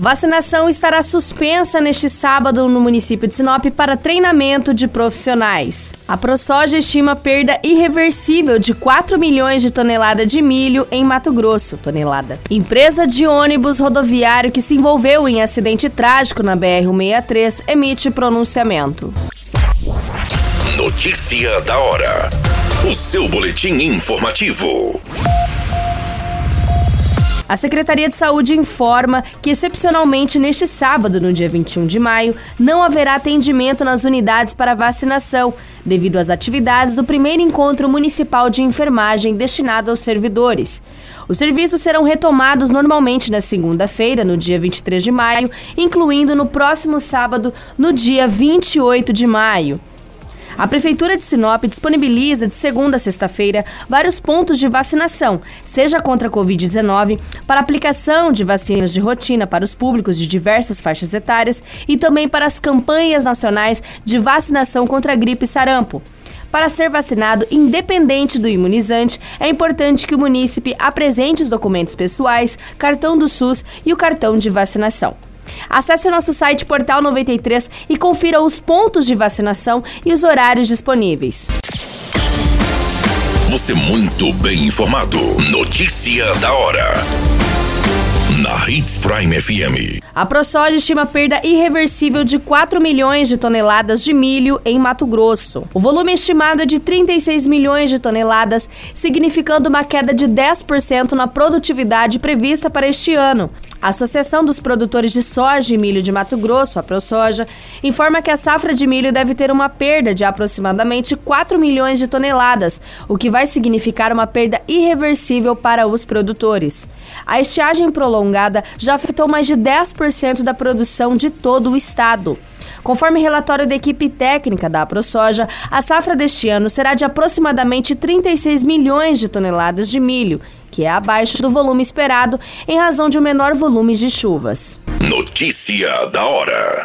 Vacinação estará suspensa neste sábado no município de Sinop para treinamento de profissionais. A ProSoja estima perda irreversível de 4 milhões de toneladas de milho em Mato Grosso. Tonelada. Empresa de ônibus rodoviário que se envolveu em acidente trágico na BR-163 emite pronunciamento. Notícia da hora. O seu boletim informativo. A Secretaria de Saúde informa que, excepcionalmente neste sábado, no dia 21 de maio, não haverá atendimento nas unidades para vacinação, devido às atividades do primeiro encontro municipal de enfermagem destinado aos servidores. Os serviços serão retomados normalmente na segunda-feira, no dia 23 de maio, incluindo no próximo sábado, no dia 28 de maio. A Prefeitura de Sinop disponibiliza de segunda a sexta-feira vários pontos de vacinação, seja contra a Covid-19, para aplicação de vacinas de rotina para os públicos de diversas faixas etárias e também para as campanhas nacionais de vacinação contra a gripe e sarampo. Para ser vacinado, independente do imunizante, é importante que o munícipe apresente os documentos pessoais, cartão do SUS e o cartão de vacinação. Acesse o nosso site Portal 93 e confira os pontos de vacinação e os horários disponíveis. Você muito bem informado. Notícia da hora. Na Hits Prime FM. A ProSoja estima perda irreversível de 4 milhões de toneladas de milho em Mato Grosso. O volume estimado é de 36 milhões de toneladas, significando uma queda de 10% na produtividade prevista para este ano. A Associação dos Produtores de Soja e Milho de Mato Grosso, a ProSoja, informa que a safra de milho deve ter uma perda de aproximadamente 4 milhões de toneladas, o que vai significar uma perda irreversível para os produtores. A estiagem prolongada já afetou mais de 10% da produção de todo o estado. Conforme relatório da equipe técnica da ProSoja, a safra deste ano será de aproximadamente 36 milhões de toneladas de milho, que é abaixo do volume esperado em razão de um menor volume de chuvas. Notícia da hora.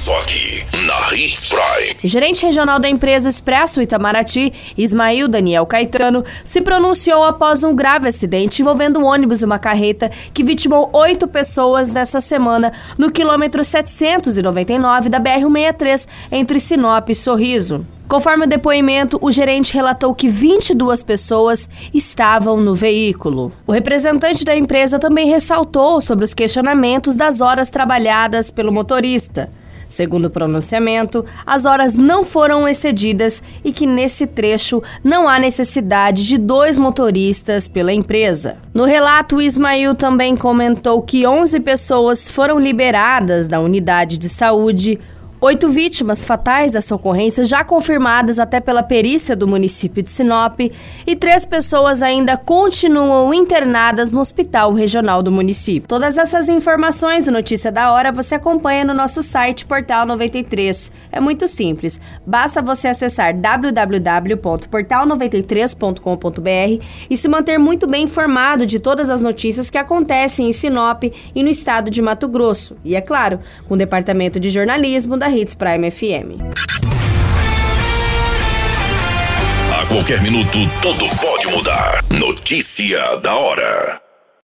Só aqui, na Hits Prime. Gerente regional da empresa Expresso Itamaraty, Ismael Daniel Caetano, se pronunciou após um grave acidente envolvendo um ônibus e uma carreta que vitimou oito pessoas nesta semana no quilômetro 799 da BR-163, entre Sinop e Sorriso. Conforme o depoimento, o gerente relatou que 22 pessoas estavam no veículo. O representante da empresa também ressaltou sobre os questionamentos das horas trabalhadas pelo motorista. Segundo o pronunciamento, as horas não foram excedidas e que nesse trecho não há necessidade de dois motoristas pela empresa. No relato, Ismail também comentou que 11 pessoas foram liberadas da unidade de saúde, Oito vítimas fatais dessa ocorrência já confirmadas até pela perícia do município de Sinop e três pessoas ainda continuam internadas no hospital regional do município. Todas essas informações e notícia da hora você acompanha no nosso site Portal 93. É muito simples, basta você acessar www.portal93.com.br e se manter muito bem informado de todas as notícias que acontecem em Sinop e no estado de Mato Grosso. E é claro, com o departamento de jornalismo da Hits Prime FM. A qualquer minuto, tudo pode mudar. Notícia da hora.